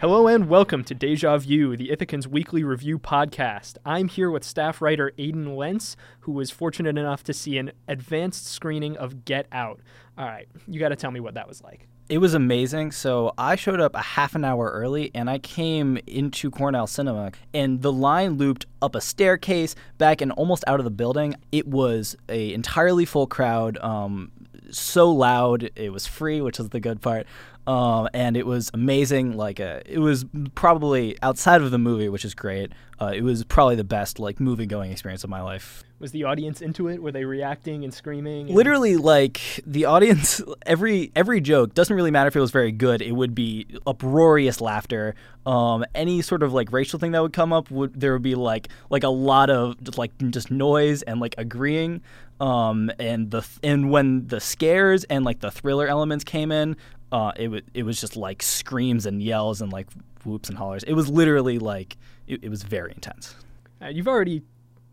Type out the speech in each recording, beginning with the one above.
Hello and welcome to Deja View, the Ithacans weekly review podcast. I'm here with staff writer Aidan Lentz, who was fortunate enough to see an advanced screening of Get Out. All right, you got to tell me what that was like. It was amazing. So I showed up a half an hour early and I came into Cornell Cinema and the line looped up a staircase back and almost out of the building. It was a entirely full crowd. Um, so loud. It was free, which was the good part. Um, and it was amazing. Like, uh, it was probably outside of the movie, which is great. Uh, it was probably the best like movie going experience of my life. Was the audience into it? Were they reacting and screaming? And- Literally, like the audience, every every joke doesn't really matter if it was very good. It would be uproarious laughter. Um, any sort of like racial thing that would come up would there would be like like a lot of just like just noise and like agreeing. Um, and the and when the scares and like the thriller elements came in, uh, it was it was just like screams and yells and like whoops and hollers. It was literally like it, it was very intense. Uh, you've already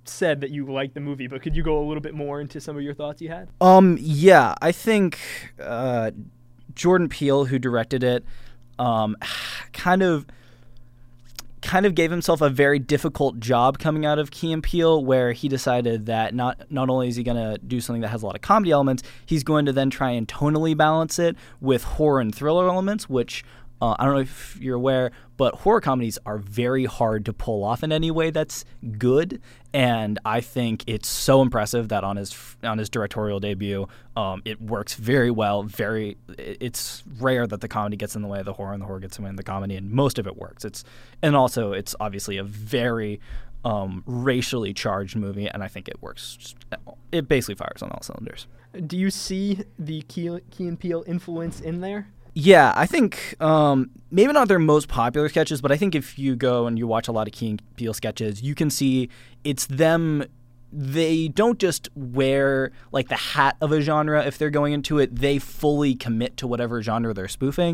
said that you liked the movie, but could you go a little bit more into some of your thoughts you had? Um, yeah, I think uh, Jordan Peele, who directed it, um, kind of kind of gave himself a very difficult job coming out of Key and Peele, where he decided that not not only is he going to do something that has a lot of comedy elements, he's going to then try and tonally balance it with horror and thriller elements, which uh, I don't know if you're aware, but horror comedies are very hard to pull off in any way that's good. And I think it's so impressive that on his on his directorial debut, um, it works very well. Very, it's rare that the comedy gets in the way of the horror and the horror gets in the way of the comedy, and most of it works. It's and also it's obviously a very um, racially charged movie, and I think it works. It basically fires on all cylinders. Do you see the Key, Key and Peele influence in there? Yeah, I think um, maybe not their most popular sketches, but I think if you go and you watch a lot of Key and Peele sketches, you can see it's them. They don't just wear like the hat of a genre if they're going into it. They fully commit to whatever genre they're spoofing.